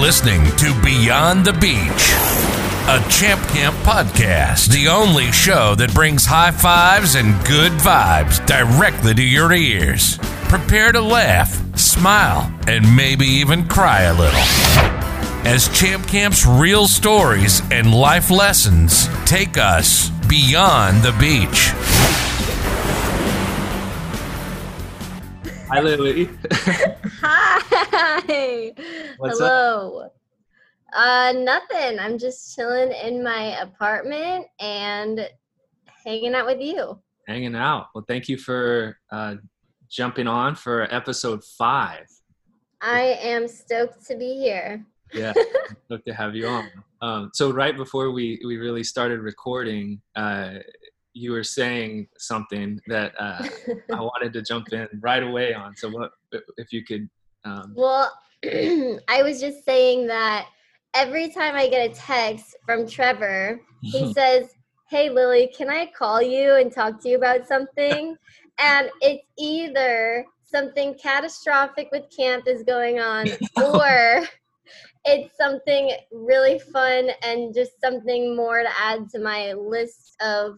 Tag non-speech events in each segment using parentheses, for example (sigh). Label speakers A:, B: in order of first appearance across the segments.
A: listening to Beyond the Beach, a Champ Camp podcast, the only show that brings high fives and good vibes directly to your ears. Prepare to laugh, smile, and maybe even cry a little. As Champ Camp's real stories and life lessons take us beyond the beach.
B: Hi, Lily. (laughs)
C: Hi.
B: What's
C: Hello. Uh, nothing. I'm just chilling in my apartment and hanging out with you.
B: Hanging out. Well, thank you for uh, jumping on for episode five.
C: I am stoked to be here.
B: Yeah, (laughs) look to have you on. Um, so right before we we really started recording, uh, you were saying something that uh, I wanted to jump in right away on. So what if you could? Um,
C: Well, (clears throat) I was just saying that every time I get a text from Trevor, he (laughs) says, Hey, Lily, can I call you and talk to you about something? (laughs) and it's either something catastrophic with camp is going on (laughs) or it's something really fun and just something more to add to my list of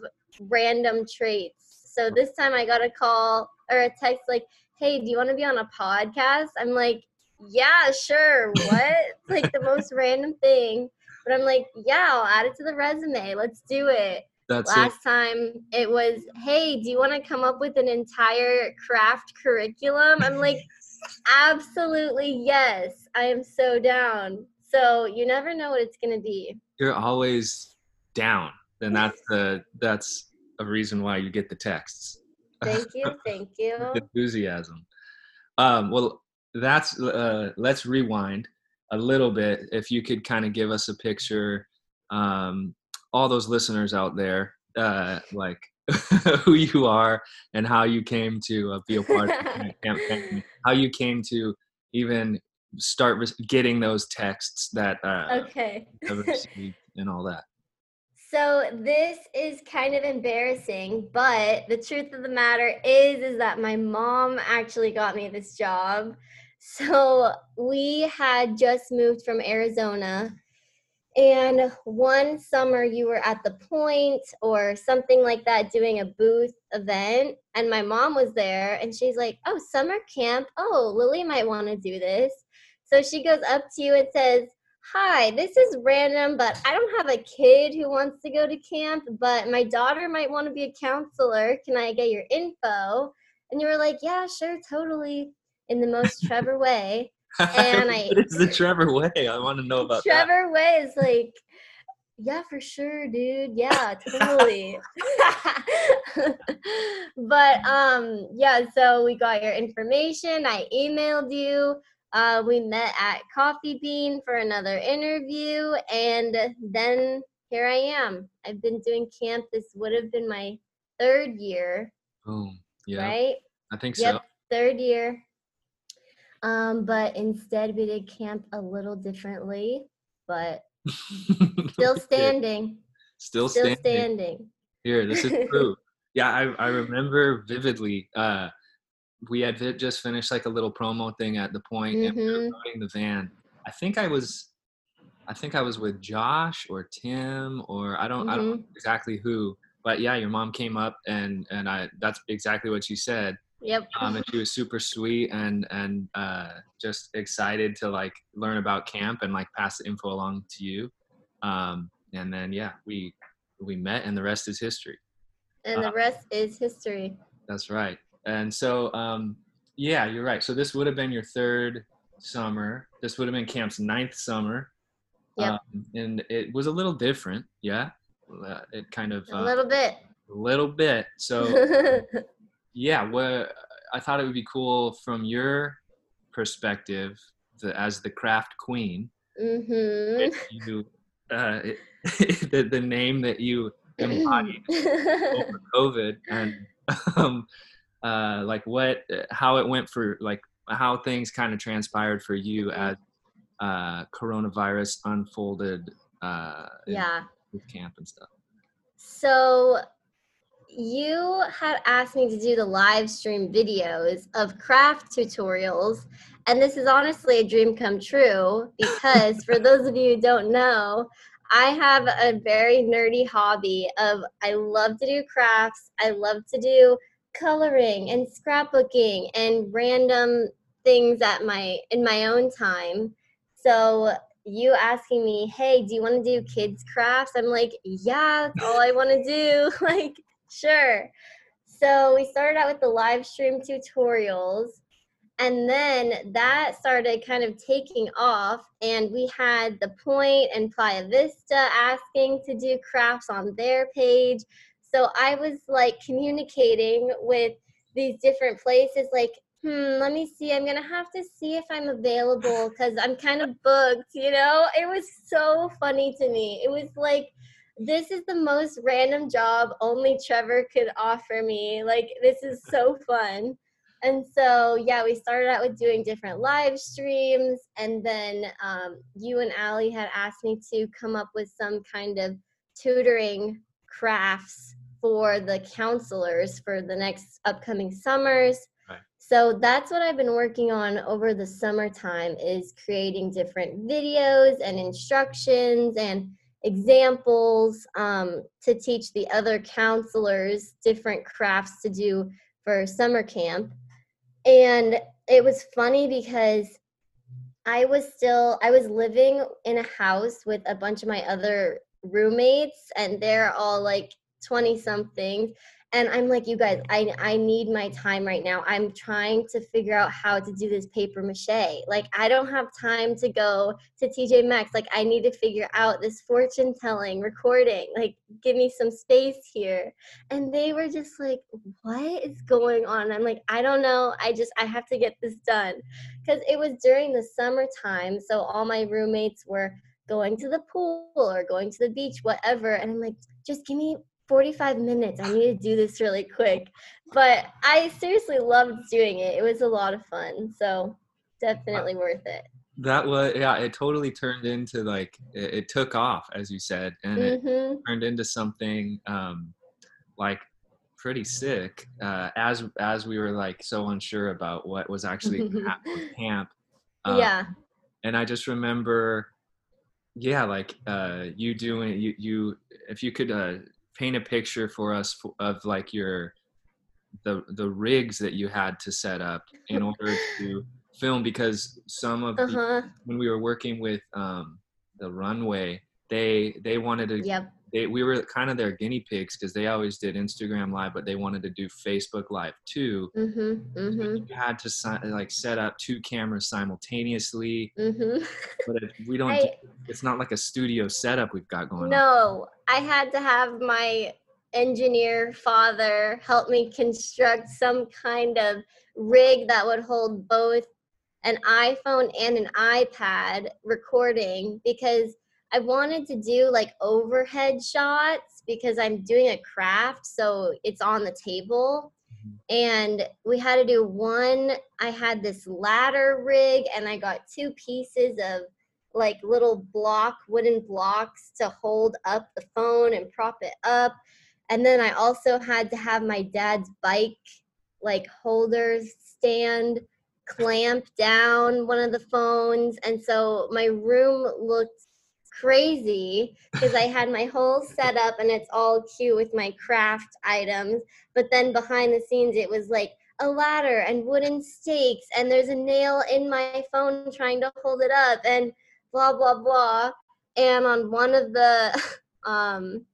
C: random traits. So this time I got a call or a text like, Hey, do you want to be on a podcast? I'm like, yeah, sure. What? (laughs) like the most random thing. But I'm like, yeah, I'll add it to the resume. Let's do it.
B: that's it.
C: Last time it was, hey, do you want to come up with an entire craft curriculum? I'm like, absolutely yes. I am so down. So you never know what it's going to be.
B: You're always down, and (laughs) that's the that's a reason why you get the texts.
C: Thank (laughs) you. Thank you.
B: enthusiasm. Um, well, that's uh, let's rewind a little bit. If you could kind of give us a picture, um, all those listeners out there, uh, like (laughs) who you are and how you came to uh, be a part of the (laughs) campaign, how you came to even start getting those texts that uh,
C: Okay.
B: you have received and all that.
C: So this is kind of embarrassing, but the truth of the matter is is that my mom actually got me this job. So we had just moved from Arizona and one summer you were at the point or something like that doing a booth event and my mom was there and she's like, "Oh, summer camp. Oh, Lily might want to do this." So she goes up to you and says, Hi, this is random, but I don't have a kid who wants to go to camp, but my daughter might want to be a counselor. Can I get your info? And you were like, Yeah, sure, totally, in the most (laughs) Trevor way. And I-
B: what is the Trevor way? I want to know about that.
C: Trevor way is like, Yeah, for sure, dude. Yeah, totally. (laughs) but um, yeah, so we got your information. I emailed you. Uh, we met at Coffee Bean for another interview, and then here I am. I've been doing camp. This would have been my third year,
B: Boom. Yeah,
C: right?
B: I think
C: Yep,
B: so.
C: third year. Um, but instead we did camp a little differently, but (laughs) still standing.
B: Still,
C: Still
B: standing.
C: standing.
B: Here, this is (laughs) true. yeah, I, I remember vividly. Uh, we had just finished like a little promo thing at the point, and we were
C: Mhm.
B: loading the van. I think I was, I think I was with Josh or Tim or I don't, I don't know
C: Mm-hmm.
B: exactly who. But yeah, your mom came up and and I that's exactly what she said.
C: Yep.
B: Um, and she was super sweet and and uh, just excited to like learn about camp and like pass the info along to you. Um, and then yeah, we we met and the rest is history.
C: and the
B: uh,
C: rest is history.
B: That's right. And so, um, yeah, you're right. So this would have been your third summer. This would have been camp's ninth summer.
C: Yep.
B: Um, and it was a little different. Yeah. Uh, It kind of,
C: a
B: uh,
C: little bit.
B: a little bit. So (laughs) yeah, what I thought it would be cool from your perspective the, as the craft queen,
C: mhm.
B: you, uh, (laughs) the, the name that you (clears throat) embodied over COVID and (laughs) um, uh, like what how it went for like how things kind of transpired for you as uh, coronavirus unfolded uh,
C: yeah.
B: with camp and stuff.
C: So you had asked me to do the live stream videos of craft tutorials And this is honestly a dream come true because for (laughs) those of you who don't know, I have a very nerdy hobby of I love to do crafts. I love to do coloring and scrapbooking and random things at my in my own time. So you asking me, "Hey, do you want to do kids crafts?" I'm like, "Yeah, that's all I want to do." (laughs) like, sure. So we started out with the live stream tutorials and then that started kind of taking off and we had the point and playa vista asking to do crafts on their page so i was like communicating with these different places like hmm let me see. I'm gonna have to see if i'm available (laughs) because i'm kind of booked you know? It was so funny to me. It was like this is the most random job only trevor could offer me. Like this is so fun. And so yeah we started out with doing different live streams and then um, you and ali had asked me to come up with some kind of tutoring crafts for the counselors for the next upcoming summers
B: Right.
C: so that's what i've been working on over the summertime is creating different videos and instructions and examples um, to teach the other counselors different crafts to do for summer camp and it was funny because i was still i was living in a house with a bunch of my other roommates and they're all like 20 somethings and i'm like you guys i i need my time right now. I'm trying to figure out how to do this paper mache. Like i don't have time to go to tj maxx. Like i need to figure out this fortune telling recording. Like give me some space here. And they were just like what is going on? I'm like i don't know. I just i have to get this done. Because it was during the summertime so all my roommates were going to the pool or going to the beach whatever. And i'm like just give me 45 minutes i need to do this really quick but i seriously loved doing it it was a lot of fun so definitely worth it
B: That was yeah. It totally turned into like it, it took off, as you said, and it
C: hmm
B: turned into something um, like pretty sick. Uh, as as we were like so unsure about what was actually gonna (laughs) camp. Um,
C: yeah
B: and I just remember, yeah, like uh, you doing you you if you could uh, paint a picture for us of like your the the rigs that you had to set up in order to film because some of
C: uh-huh.
B: when we were working with um, the runway they they wanted to
C: yep
B: they we were kind of their guinea pigs because they always did Instagram live but they wanted to do Facebook live too.
C: Mhm
B: so
C: mhm
B: you had to si- like set up two cameras simultaneously.
C: Mhm
B: but if we don't
C: I-
B: it's not like a studio setup we've got going on.
C: No, I had to have my engineer father help me construct some kind of rig that would hold both an iPhone and an iPad recording because I wanted to do like overhead shots because I'm doing a craft, so it's on the table.
B: Mhm.
C: And we had to do one. I had this ladder rig, and I got two pieces of like little block wooden blocks to hold up the phone and prop it up and then i also had to have my dad's bike like holder stand clamp down one of the phones and so my room looked crazy because i had my whole setup and it's all cute with my craft items but then behind the scenes it was like a ladder and wooden stakes and there's a nail in my phone trying to hold it up and blah blah blah. And on one of the (laughs) um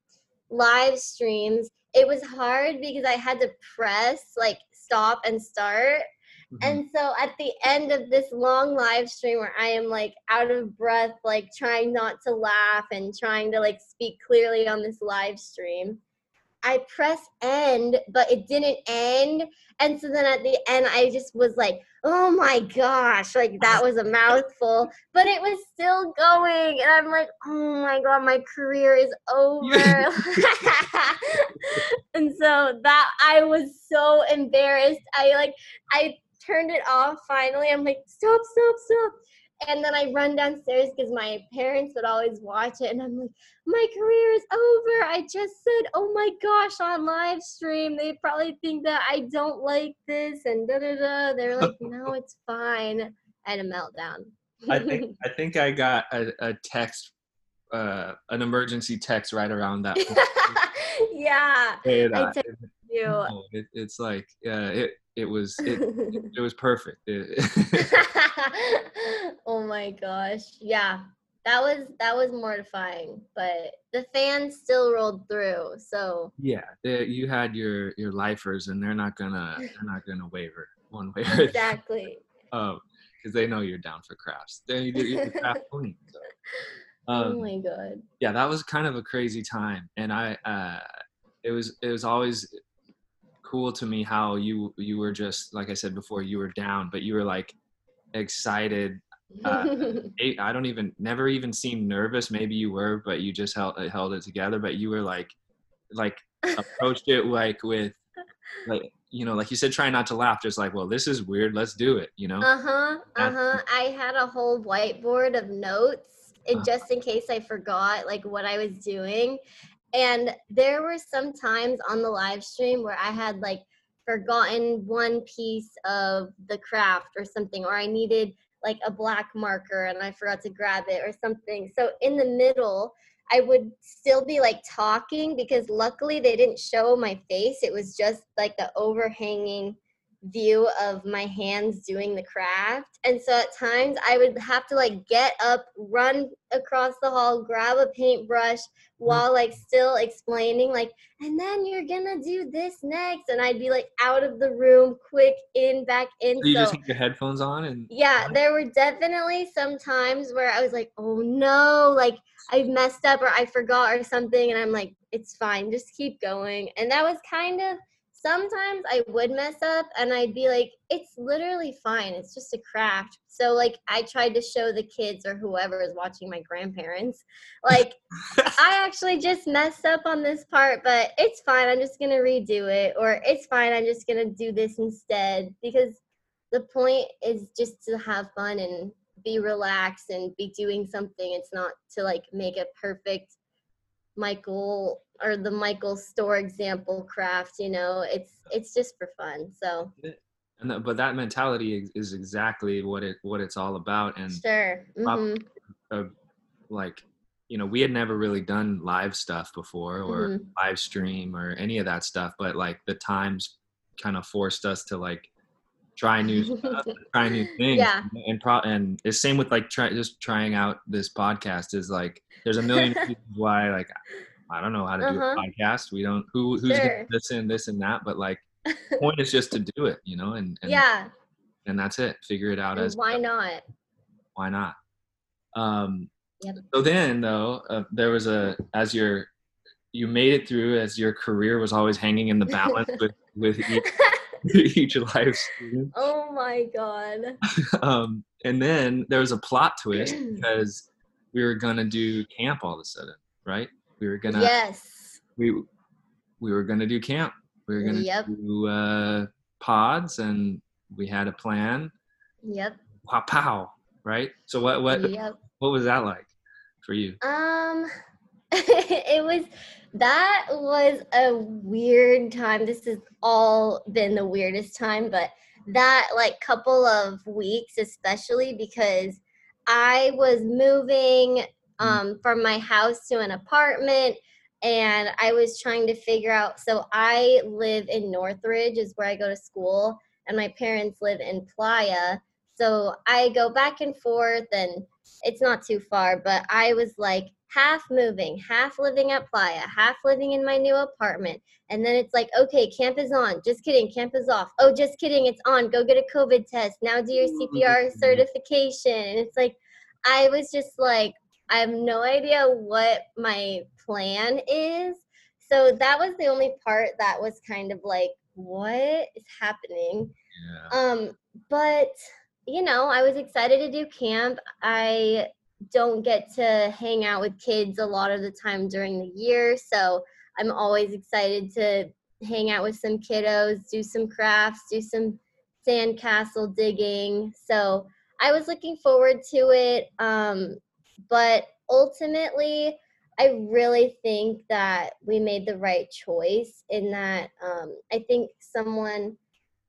C: live streams it was hard because i had to press like stop and start
B: Mhm.
C: and so at the end of this long live stream where i am like out of breath like trying not to laugh and trying to like speak clearly on this live stream i press end but it didn't end. And so then at the end i just was like oh my gosh like that was a mouthful but it was still going. And i'm like oh my god my career is over. (laughs) (laughs) And so that i was so embarrassed. I like i turned it off finally i'm like stop stop stop and then i run downstairs because my parents would always watch it and i'm like my career is over i just said oh my gosh on live stream they probably think that i don't like this and da da da they're like (laughs) no it's fine I had a meltdown.
B: I think I think I got a, a text, uh, an emergency text right around that. (laughs)
C: yeah.
B: And,
C: I
B: uh,
C: text you.
B: no, it, it's like uh, it it was it, (laughs) it was perfect. (laughs)
C: Oh my gosh. Yeah. That was that was mortifying, but the fans still rolled through. So
B: yeah, they- you had your your lifers, and they're not gonna they're not gonna waver one way or
C: exactly. (laughs)
B: Um, because they know you're down for crafts. They you're the craft queen. So.
C: oh
B: Um,
C: my god.
B: yeah, that was kind of a crazy time, and I uh, it was it was always cool to me how you you were just like I said before, you were down, but you were like excited. Uh, (laughs) I don't even never even seemed nervous. Maybe you were, but you just held held it together. But you were like like approached it like with like you know like you said try not to laugh just like well this is weird let's do it you know
C: Uh-huh. Uh-huh. I had a whole whiteboard of notes and
B: Uh-huh.
C: just in case I forgot like what I was doing. And there were some times on the live stream where I had like forgotten one piece of the craft or something or I needed like a black marker and I forgot to grab it or something. So in the middle I would still be like talking because luckily they didn't show my face. It was just like the overhanging view of my hands doing the craft. And so at times I would have to like get up, run across the hall, grab a paintbrush mm-hmm. while like still explaining like and then you're gonna do this next and I'd be like out of the room quick in back in
B: so you
C: so
B: just had your headphones on and
C: yeah, there were definitely some times where I was like, oh no, like I messed up or I forgot or something. And I'm like, it's fine, just keep going. And that was kind of sometimes I would mess up and I'd be like, it's literally fine. It's just a craft. So, like, I tried to show the kids or whoever is watching my grandparents, like, (laughs) I actually just messed up on this part, but it's fine. I'm just going to redo it. Or it's fine. I'm just going to do this instead because the point is just to have fun and be relaxed and be doing something. It's not to like make a perfect Michael or the Michael store example craft, you know. It's it's just for fun. So
B: and that, but that mentality is- exactly what it what it's all about and
C: sure.
B: Prob-
C: hmm
B: uh, like you know we had never really done live stuff before or
C: Mhm.
B: live stream or any of that stuff but like the times kind of forced us to like try new stuff (laughs) try new things
C: Yeah.
B: and pro and it's same with like try just trying out this podcast is like there's a million (laughs) reasons why like i don't know how to do
C: Uh-huh.
B: a podcast we don't who who's
C: Sure.
B: gonna listen this and that but like the point is just to (laughs) do it you know and, and
C: yeah.
B: and that's it figure it out
C: And
B: as
C: why not?
B: why not um
C: Yep.
B: so then though uh, there was a as your you made it through as your career was always hanging in the balance with with (laughs) each, live stream
C: oh my god. (laughs)
B: um and then there was a plot twist (clears throat) because we were gonna do camp all of a sudden right we were gonna
C: yes.
B: we we were gonna do camp we were gonna
C: Yep.
B: do uh pods and we had a plan
C: Yep.
B: wow pow right so what what
C: Yep.
B: what was that like for you
C: Um, (laughs) it was that was a weird time. This has all been the weirdest time, but that like couple of weeks, especially because I was moving um, from my house to an apartment and I was trying to figure out. So I live in Northridge, is where I go to school, and my parents live in Playa. So I go back and forth, and it's not too far, but I was like half moving, half living at Playa, half living in my new apartment. And then it's like, okay, camp is on. Just kidding, camp is off. Oh, just kidding, it's on. Go get a COVID test. Now do your CPR (laughs) certification. And it's like, I was just like, I have no idea what my plan is. So that was the only part that was kind of like, what is happening?
B: yeah
C: Um, but you know, I was excited to do camp. I don't get to hang out with kids a lot of the time during the year, so I'm always excited to hang out with some kiddos, do some crafts, do some sandcastle digging. So I was looking forward to it. Um, but ultimately, I really think that we made the right choice in that um, I think someone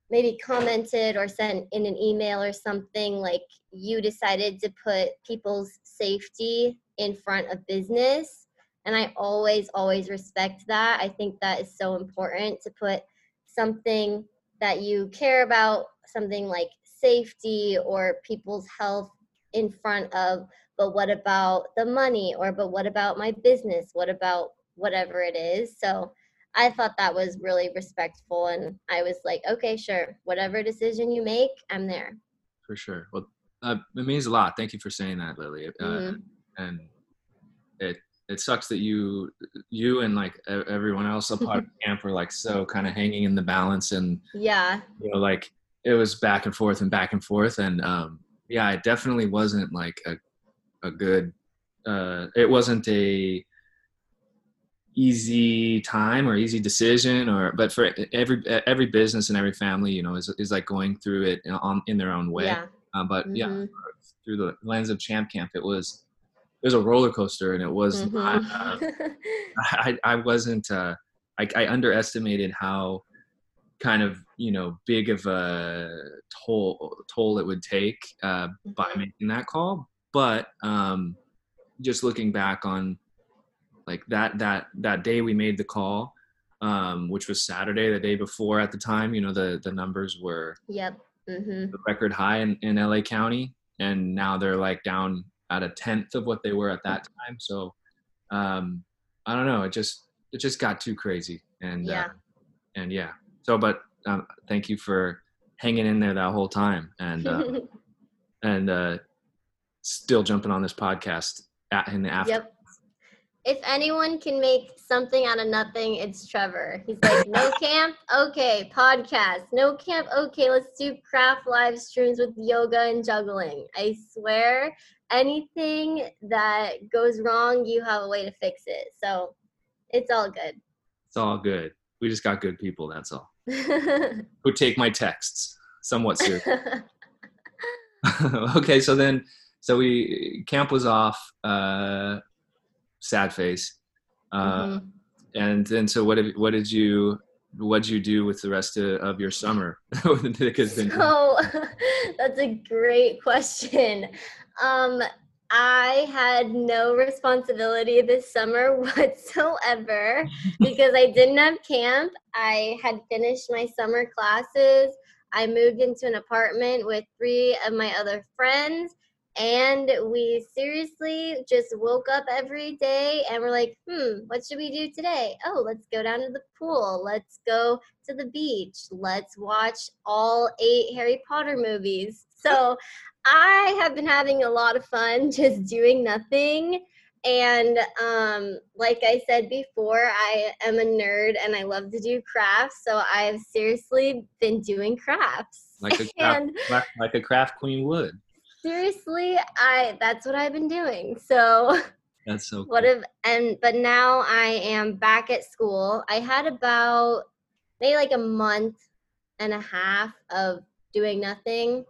C: maybe commented or sent in an email or something like you decided to put people's safety in front of business. And i always always respect that. I think that is so important to put something that you care about something like safety or people's health in front of but what about the money or but what about my business? What about whatever it is? So I thought that was really respectful, and I was like, okay, sure, whatever decision you make, I'm there.
B: For sure. Well, uh, it means a lot. Thank you for saying that, Lily. Uh,
C: Mhm.
B: And it it sucks that you you and like everyone else a part of camp were like so kind of hanging in the balance, and
C: Yeah,
B: you know, like it was back and forth and back and forth, and um, yeah, it definitely wasn't like a a good. Uh, it wasn't a easy time or easy decision or but for every every business and every family you know is, is like going through it in, on in their own way
C: yeah,
B: uh, but yeah
C: mhm,
B: through the lens of champ camp it was it was a roller coaster and it was not, uh. (laughs) I, I wasn't uh I, I underestimated how kind of you know big of a toll toll it would take uh, by
C: Mhm.
B: making that call but um just looking back on like that that that day we made the call um which was saturday the day before at the time you know the the numbers were
C: yep. hmm
B: the record high in, in LA County, and now they're like down at a tenth of what they were at that time. So um, I don't know. It just it just got too crazy, and
C: Yeah.
B: uh, and yeah. So, but um, thank you for hanging in there that whole time, and uh, (laughs) and uh, still jumping on this podcast at, in the after.
C: yep. If anyone can make something out of nothing, it's Trevor. He's like, no (laughs) camp, okay, podcast. No camp, okay, let's do craft live streams with yoga and juggling. I swear, anything that goes wrong, you have a way to fix it. So it's all good.
B: It's all good. We just got good people. That's all. (laughs) Who take my texts somewhat seriously. (laughs) okay, so then, so we camp was off. Uh, sad face. Uh,
C: Mhm.
B: And then, so what? Have, what did you? What did you do with the rest of, of your summer? (laughs)
C: So (laughs) that's a great question. Um, I had no responsibility this summer (laughs) whatsoever because I didn't have camp. I had finished my summer classes. I moved into an apartment with three of my other friends. And we seriously just woke up every day and we're like, hmm, what should we do today? Oh, let's go down to the pool. Let's go to the beach. Let's watch all eight Harry Potter movies. So I have been having a lot of fun (laughs) just doing nothing. And um, like I said before, I am a nerd and I love to do crafts. So I've seriously been doing crafts.
B: like a (laughs) craft,
C: and
B: like, like a craft queen would.
C: Seriously, I that's what I've been doing. (laughs) So
B: That's so.
C: what
B: cool.
C: if and but now i am back at school i had about maybe like a month and a half of doing nothing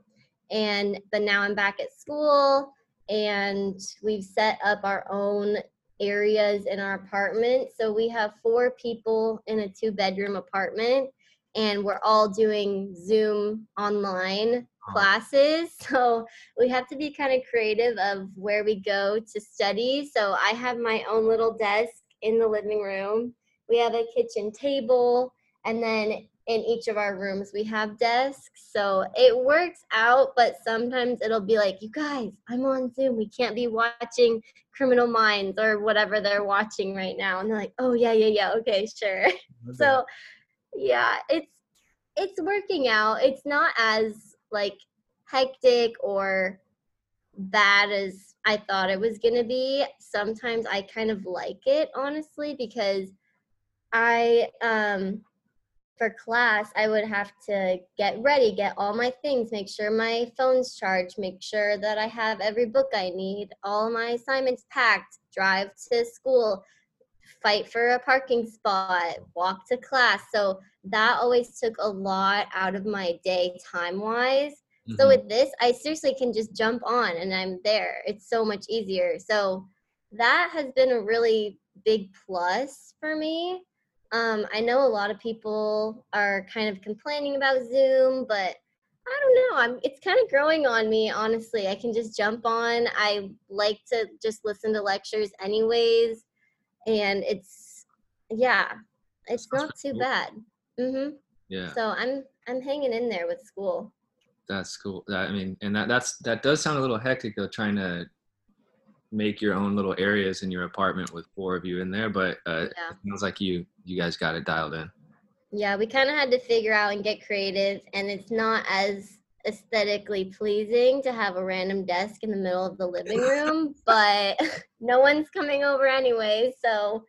C: and but now i'm back at school and we've set up our own areas in our apartment so we have four people in a two bedroom apartment and we're all doing zoom online classes (laughs) so we have to be kind of creative of where we go to study. So I have my own little desk in the living room. We have a kitchen table, and then in each of our rooms we have desks. So it works out, but sometimes it'll be like, you guys, I'm on Zoom. We can't be watching Criminal Minds or whatever they're watching right now. And they're like, oh yeah, yeah, yeah, okay, sure. (laughs) so yeah, it's it's working out. It's not as like hectic or bad as I thought it was going to be. Sometimes I kind of like it honestly because I um for class I would have to get ready, get all my things, make sure my phone's charged, make sure that I have every book I need, all my assignments packed, drive to school, fight for a parking spot, walk to class. So that always took a lot out of my day time wise. So
B: Mhm.
C: with this, I seriously can just jump on and I'm there. It's so much easier. So that has been a really big plus for me. Um, I know a lot of people are kind of complaining about Zoom, but I don't know. I'm it's kind of growing on me, honestly. I can just jump on. I like to just listen to lectures anyways, and it's yeah, it's
B: Sounds
C: not too
B: cool.
C: bad. Mhm.
B: Yeah,
C: So I'm I'm hanging in there with school.
B: that's cool. I mean, and that that's that does sound a little hectic though, trying to make your own little areas in your apartment with four of you in there. But uh,
C: Yeah.
B: it sounds like you you guys got it dialed in.
C: Yeah, we kind of had to figure out and get creative, and it's not as aesthetically pleasing to have a random desk in the middle of the living (laughs) room, but (laughs) no one's coming over anyway, so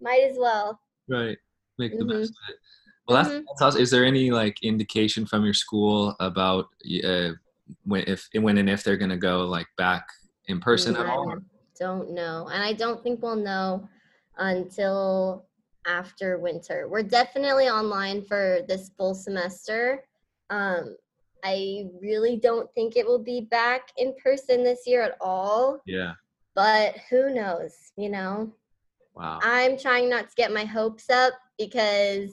C: might as well.
B: Right. Make the
C: Mhm.
B: best of it. Well, that's,
C: Mhm.
B: that's awesome. Is there any like indication from your school about uh, when if when and if they're gonna go like back in person at
C: Mm, I
B: all?
C: don't know, and I don't think we'll know until after winter. We're definitely online for this full semester. Um, I really don't think it will be back in person this year at all.
B: Yeah.
C: but who knows you know
B: Wow.
C: i'm trying not to get my hopes up because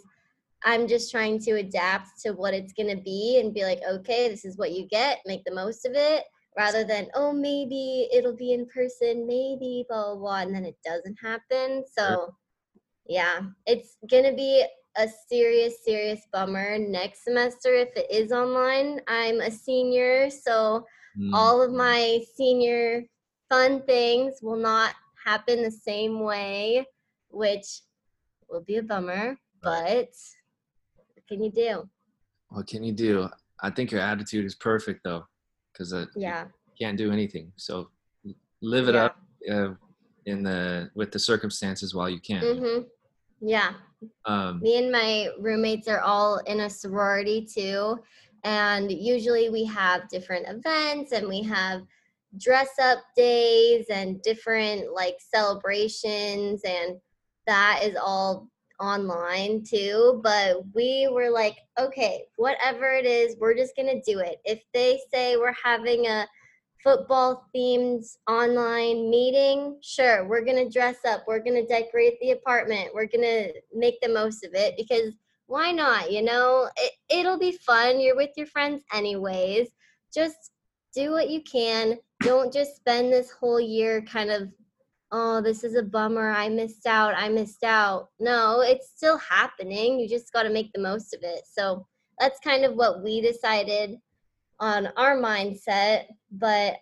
C: i'm just trying to adapt to what it's going to be and be like okay this is what you get make the most of it rather than oh maybe it'll be in person maybe blah blah blah and then it doesn't happen so yeah it's going to be a serious serious bummer next semester if it is online i'm a senior so
B: Mm.
C: all of my senior fun things will not happen the same way, which will be a bummer, but what can you do?
B: What can you do? I think your attitude is perfect though, because uh,
C: Yeah.
B: can't do anything. So live it
C: Yeah.
B: up uh, in the with the circumstances while you can.
C: hmm Yeah.
B: Um,
C: Me and my roommates are all in a sorority too. And usually we have different events and we have dress up days and different like celebrations and that is all online too but we were like okay whatever it is we're just gonna do it if they say we're having a football themed online meeting sure we're gonna dress up we're gonna decorate the apartment we're gonna make the most of it because why not you know? It, it'll be fun you're with your friends anyways. Just do what you can don't just spend this whole year kind of oh this is a bummer i missed out i missed out. No it's still happening you just got to make the most of it. So that's kind of what we decided on our mindset but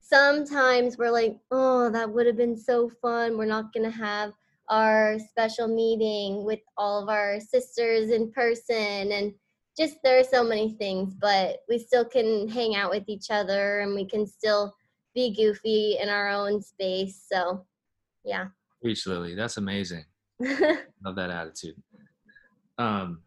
C: sometimes we're like oh that would have been so fun we're not going to have our special meeting with all of our sisters in person and just there are so many things but we still can hang out with each other and we can still be goofy in our own space so yeah
B: Reach Lily, that's amazing. (laughs) Love that attitude. Um,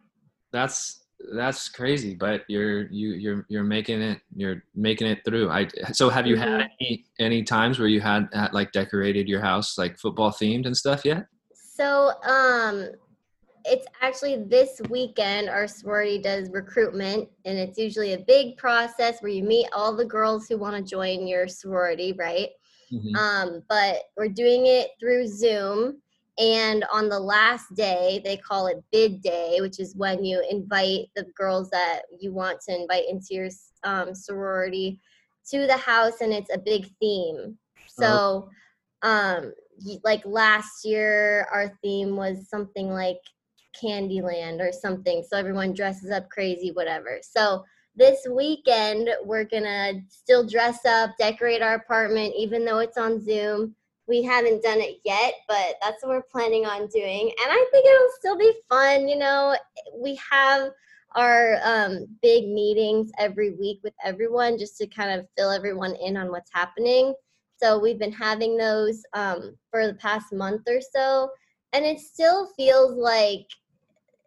B: that's that's crazy, but you're you you're you're making it you're making it through. I so have you had
C: Mhm.
B: any any times where you had, had like decorated your house like football themed and stuff yet?
C: so um it's actually this weekend our sorority does recruitment and it's usually a big process where you meet all the girls who want to join your sorority right
B: Mhm.
C: um, but we're doing it through Zoom. And on the last day, they call it bid day, which is when you invite the girls that you want to invite into your um, sorority to the house, and it's a big theme. So, um, like last year, our theme was something like Candyland or something. So everyone dresses up crazy, whatever. So this weekend we're gonna still dress up decorate our apartment even though it's on zoom we haven't done it yet but that's what we're planning on doing. And i think it'll still be fun you know we have our um, big meetings every week with everyone just to kind of fill everyone in on what's happening. So we've been having those um, for the past month or so. And it still feels like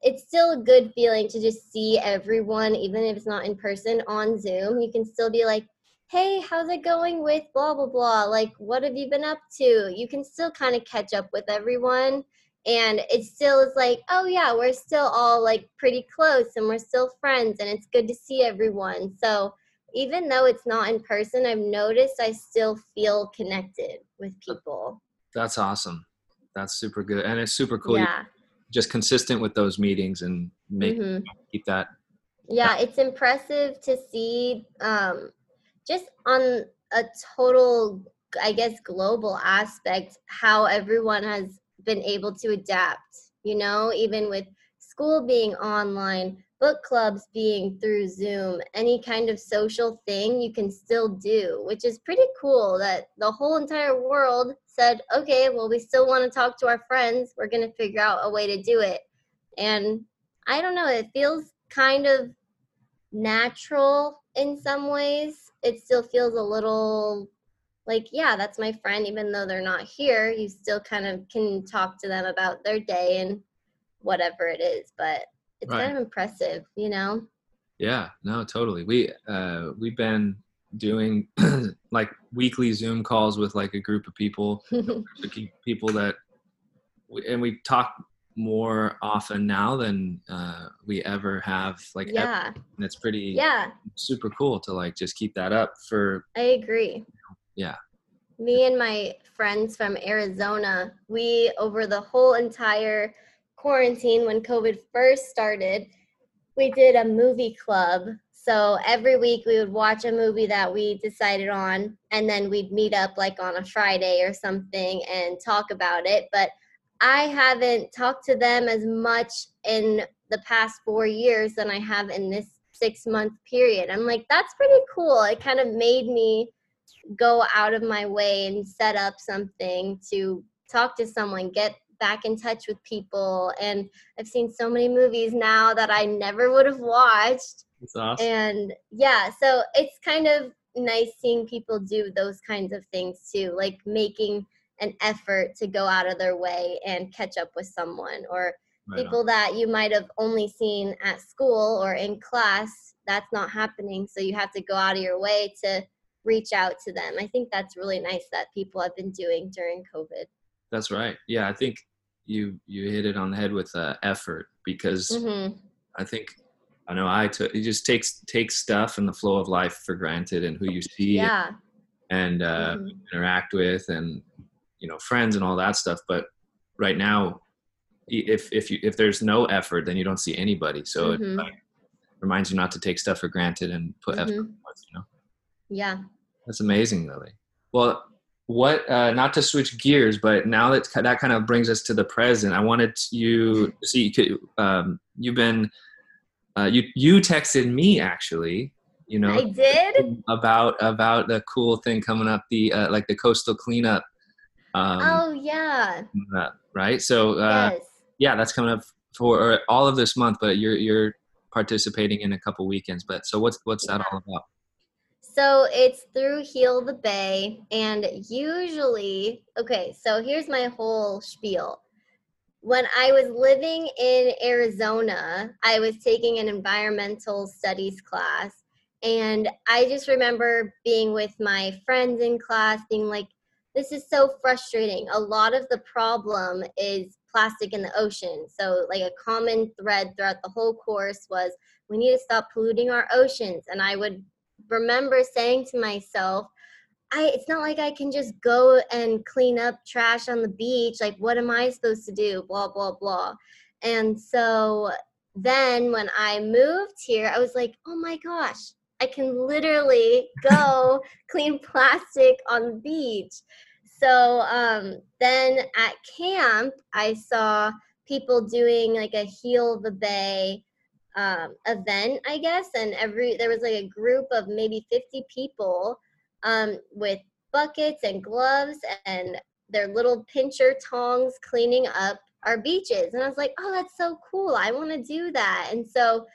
C: it's still a good feeling to just see everyone, even if it's not in person on Zoom. You can still be like, hey, how's it going with blah, blah, blah? Like, what have you been up to? You can still kind of catch up with everyone. And it still is like, oh, yeah, we're still all like pretty close and we're still friends and it's good to see everyone. So even though it's not in person, I've noticed I still feel connected with people.
B: That's awesome. That's super good, and it's super cool.
C: Yeah.
B: just consistent with those meetings and make
C: Mhm.
B: keep that
C: Yeah, it's impressive to see um, just on a total, I guess, global aspect, how everyone has been able to adapt. You know, even with school being online, book clubs being through Zoom, any kind of social thing you can still do, which is pretty cool that the whole entire world said, okay, well, we still want to talk to our friends. We're going to figure out a way to do it. And I don't know, it feels kind of natural in some ways. It still feels a little like, yeah, that's my friend, even though they're not here. You still kind of can talk to them about their day and whatever it is. But it's
B: Right.
C: kind of impressive, you know?
B: Yeah, no, totally. We uh we've been doing (clears throat) like weekly Zoom calls with like a group of people, (laughs) people that we, and we talk more often now than uh we ever have like ever,
C: yeah,
B: and it's pretty
C: yeah,
B: super cool to like just keep that up for
C: I agree.
B: Yeah.
C: Me and my friends from Arizona, we, over the whole entire quarantine when COVID first started, we did a movie club. So every week we would watch a movie that we decided on, and then we'd meet up like on a Friday or something and talk about it. But I haven't talked to them as much in the past four years than I have in this six month period. I'm like, that's pretty cool. It kind of made me go out of my way and set up something to talk to someone, get back in touch with people. And I've seen so many movies now that I never would have watched.
B: it's awesome.
C: And yeah, so it's kind of nice seeing people do those kinds of things too, like making an effort to go out of their way and catch up with someone or
B: Right on.
C: people that you might have only seen at school or in class that's not happening so you have to go out of your way to reach out to them i think that's really nice that people have been doing during covid
B: That's right. Yeah, I think you you hit it on the head with uh, effort because
C: hmm
B: I think I know I took it just takes takes stuff and the flow of life for granted and who you see
C: yeah
B: and uh,
C: Mhm.
B: interact with and you know friends and all that stuff. But right now, if if you if there's no effort, then you don't see anybody. So it
C: Mhm.
B: like, reminds you not to take stuff for granted and put effort.
C: Mhm.
B: towards, You know,
C: yeah
B: that's amazing, Lily. Well, what uh, not to switch gears, but now that that kind of brings us to the present, I wanted you to see. Um, you've been uh, you you texted me actually. You know,
C: i did
B: about about the cool thing coming up the uh, like the coastal cleanup um
C: oh yeah.
B: right? So uh
C: yes.
B: yeah that's coming up for or all of this month but you're you're participating in a couple weekends but so what's what's that all about?
C: So it's through Heal the Bay, and usually, okay, so here's my whole spiel. When I was living in Arizona, I was taking an environmental studies class, and I just remember being with my friends in class, being like, this is so frustrating. A lot of the problem is plastic in the ocean. So, like, a common thread throughout the whole course was we need to stop polluting our oceans. And I would remember saying to myself, I it's not like I can just go and clean up trash on the beach. Like what am I supposed to do? Blah blah blah. And so then when I moved here, I was like, "Oh my gosh, I can literally go (laughs) clean plastic on the beach." So um, then at camp, I saw people doing like a heal the bay um, event, I guess, and every there was like a group of maybe 50 people um, with buckets and gloves and their little pincher tongs cleaning up our beaches. And I was like, oh, that's so cool. I want to do that. And so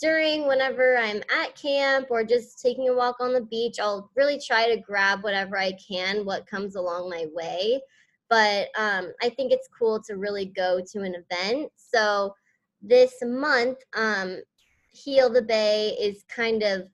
C: during whenever I'm at camp or just taking a walk on the beach, I'll really try to grab whatever I can, what comes along my way. But um, I think it's cool to really go to an event. So this month, um, Heal the Bay is kind of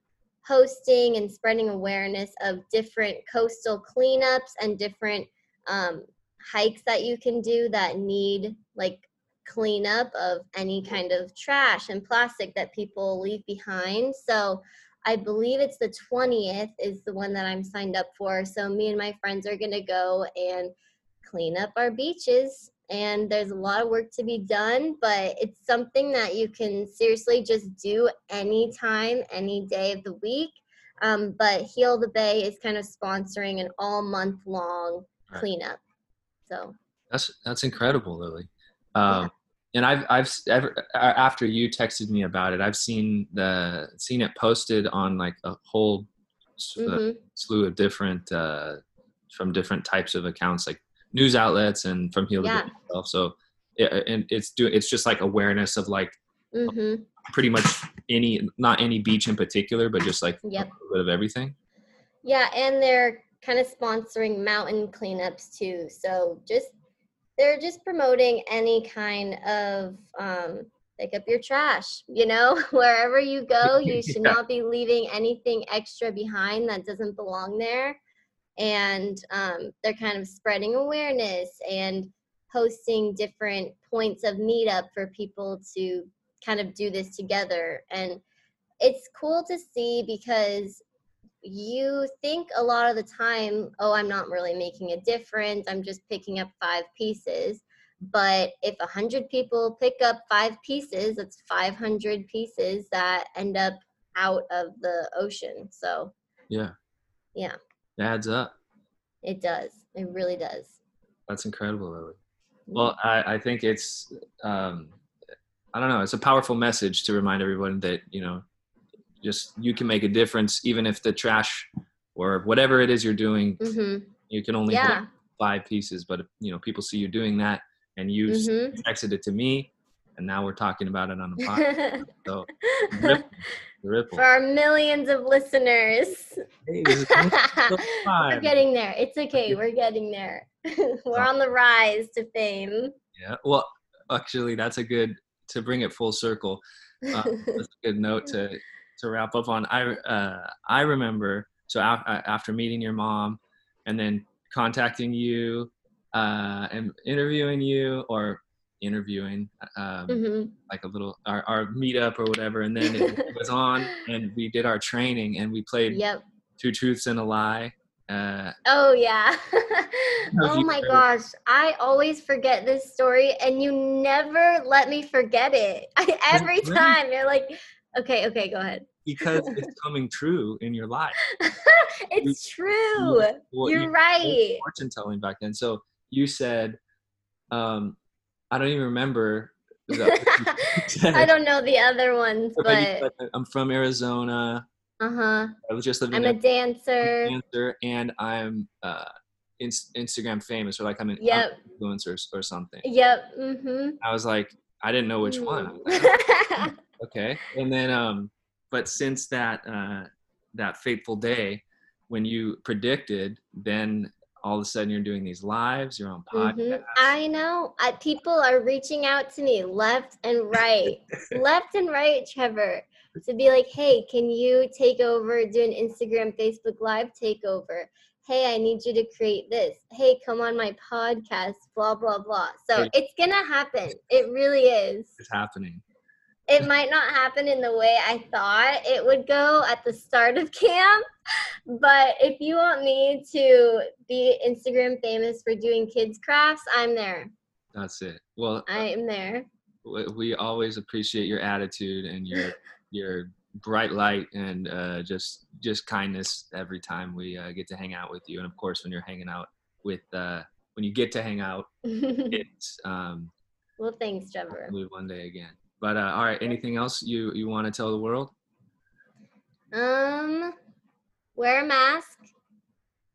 C: hosting and spreading awareness of different coastal cleanups and different um, hikes that you can do that need like cleanup of any kind of trash and plastic that people leave behind. So I believe it's the 20th is the one that I'm signed up for. So me and my friends are going to go and clean up our beaches and there's a lot of work to be done, but it's something that you can seriously just do anytime, any day of the week. Um, but Heal the Bay is kind of sponsoring an all month long cleanup. So
B: That's that's incredible, Lily. Um, And I've I've ever, after you texted me about it, I've seen the seen it posted on like a whole uh,
C: mhm.
B: slew of different uh, from different types of accounts, like news outlets and from Heal the
C: Yeah.
B: Itself. So, yeah, and it's do it's just like awareness of like
C: hmm
B: pretty much any not any beach in particular, but just like
C: Yep.
B: a little bit of everything.
C: Yeah, and they're kind of sponsoring mountain cleanups too. So just they're just promoting any kind of um, pick up your trash. You know, (laughs) wherever you go, (laughs) you should
B: Yeah.
C: not be leaving anything extra behind that doesn't belong there. And um, they're kind of spreading awareness and hosting different points of meetup for people to kind of do this together. And it's cool to see because you think a lot of the time, oh, I'm not really making a difference. I'm just picking up five pieces. But if a hundred people pick up five pieces, that's 500 pieces that end up out of the ocean. So
B: Yeah,
C: yeah,
B: it adds up.
C: it does. It really does.
B: That's incredible, Lily. Well, I, I think it's, um, I don't know, it's a powerful message to remind everyone that, you know, just you can make a difference, even if the trash or whatever it is you're doing,
C: hmm
B: you can only
C: Yeah.
B: five pieces. But, you know, people see you doing that and you s
C: hmm
B: texted it to me, and now we're talking about it on the podcast. (laughs) So, ripple, ripple.
C: For our millions of listeners.
B: Hey, this is so (laughs)
C: We're getting there. It's (laughs) okay. We're getting there. We're on the rise to fame.
B: Yeah. Well, actually, that's a good to bring it full circle. uh, that's a good note to to wrap up on. I uh, I remember so af- after meeting your mom, and then contacting you, uh, and interviewing you or interviewing um,
C: hmm
B: like a little our, our meetup or whatever, and then it (laughs) was on, and we did our training, and we played
C: Yep.
B: two truths and a lie. Uh,
C: Oh yeah. (laughs) oh my
B: heard-
C: gosh. I always forget this story and you never let me forget it. (laughs) Every time you're like, okay, okay, go ahead.
B: Because it's coming true in your life. (laughs)
C: it's true.
B: Well,
C: You're
B: you-
C: right.
B: fortune telling back then. So you said, um, I don't even remember. (laughs)
C: I don't know the other ones,
B: but
C: but
B: I'm from Arizona.
C: uh-huh.
B: I was just living
C: I'm a
B: in
C: dancer.
B: dancer, and I'm uh, ins- Instagram famous, or like I'm an
C: Yep.
B: influencer or, or something.
C: Yep. Mm-hmm.
B: I was like, I didn't know which one. Like, (laughs)
C: Mm.
B: okay, and then, um, but since that uh, that fateful day when you predicted, then all of a sudden you're doing these lives, you're on
C: Mhm. I know. I, people are reaching out to me left and right, (laughs) left and right, Trevor, to be like, hey, can you take over, do an Instagram, Facebook Live takeover? Hey, I need you to create this. Hey, come on my podcast, blah, blah, blah. So
B: Hey.
C: it's going to happen. It really is.
B: It's happening.
C: It might not happen in the way I thought it would go at the start of (laughs) camp, but if you want me to be Instagram famous for doing kids crafts, I'm there.
B: That's it. Well,
C: I am there.
B: we always appreciate your attitude and your (laughs) your bright light and uh, just just kindness every time we uh, get to hang out with you. And of course, when you're hanging out with uh, when you get to hang out, (laughs) it's um,
C: well, thanks, Trevor.
B: hopefully one day again. But uh, all right, anything else you you want to tell the world?
C: Um, wear a mask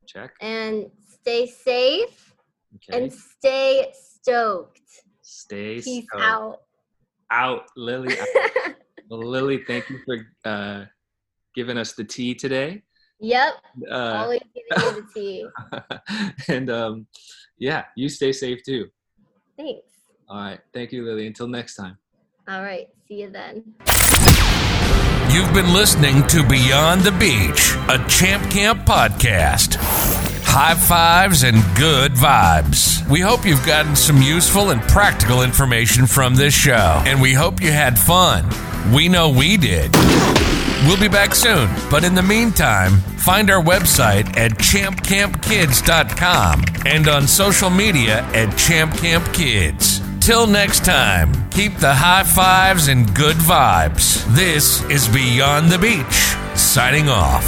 B: Check.
C: and stay safe
B: Okay.
C: and stay stoked.
B: Stay
C: Peace
B: stoked.
C: out.
B: Out, Lily. (laughs) well, Lily, thank you for uh, giving us the tea today.
C: yep,
B: Uh,
C: always giving you the tea. (laughs)
B: and um, yeah, you stay safe too.
C: Thanks.
B: All right. Thank you, Lily. Until next time.
C: All right, see you then.
A: You've been listening to Beyond the Beach, a Champ Camp podcast. High fives and good vibes. We hope you've gotten some useful and practical information from this show, and we hope you had fun. We know we did. We'll be back soon, but in the meantime, find our website at champcampkids.com and on social media at Champ Till next time, keep the high fives and good vibes. This is Beyond the Beach, signing off.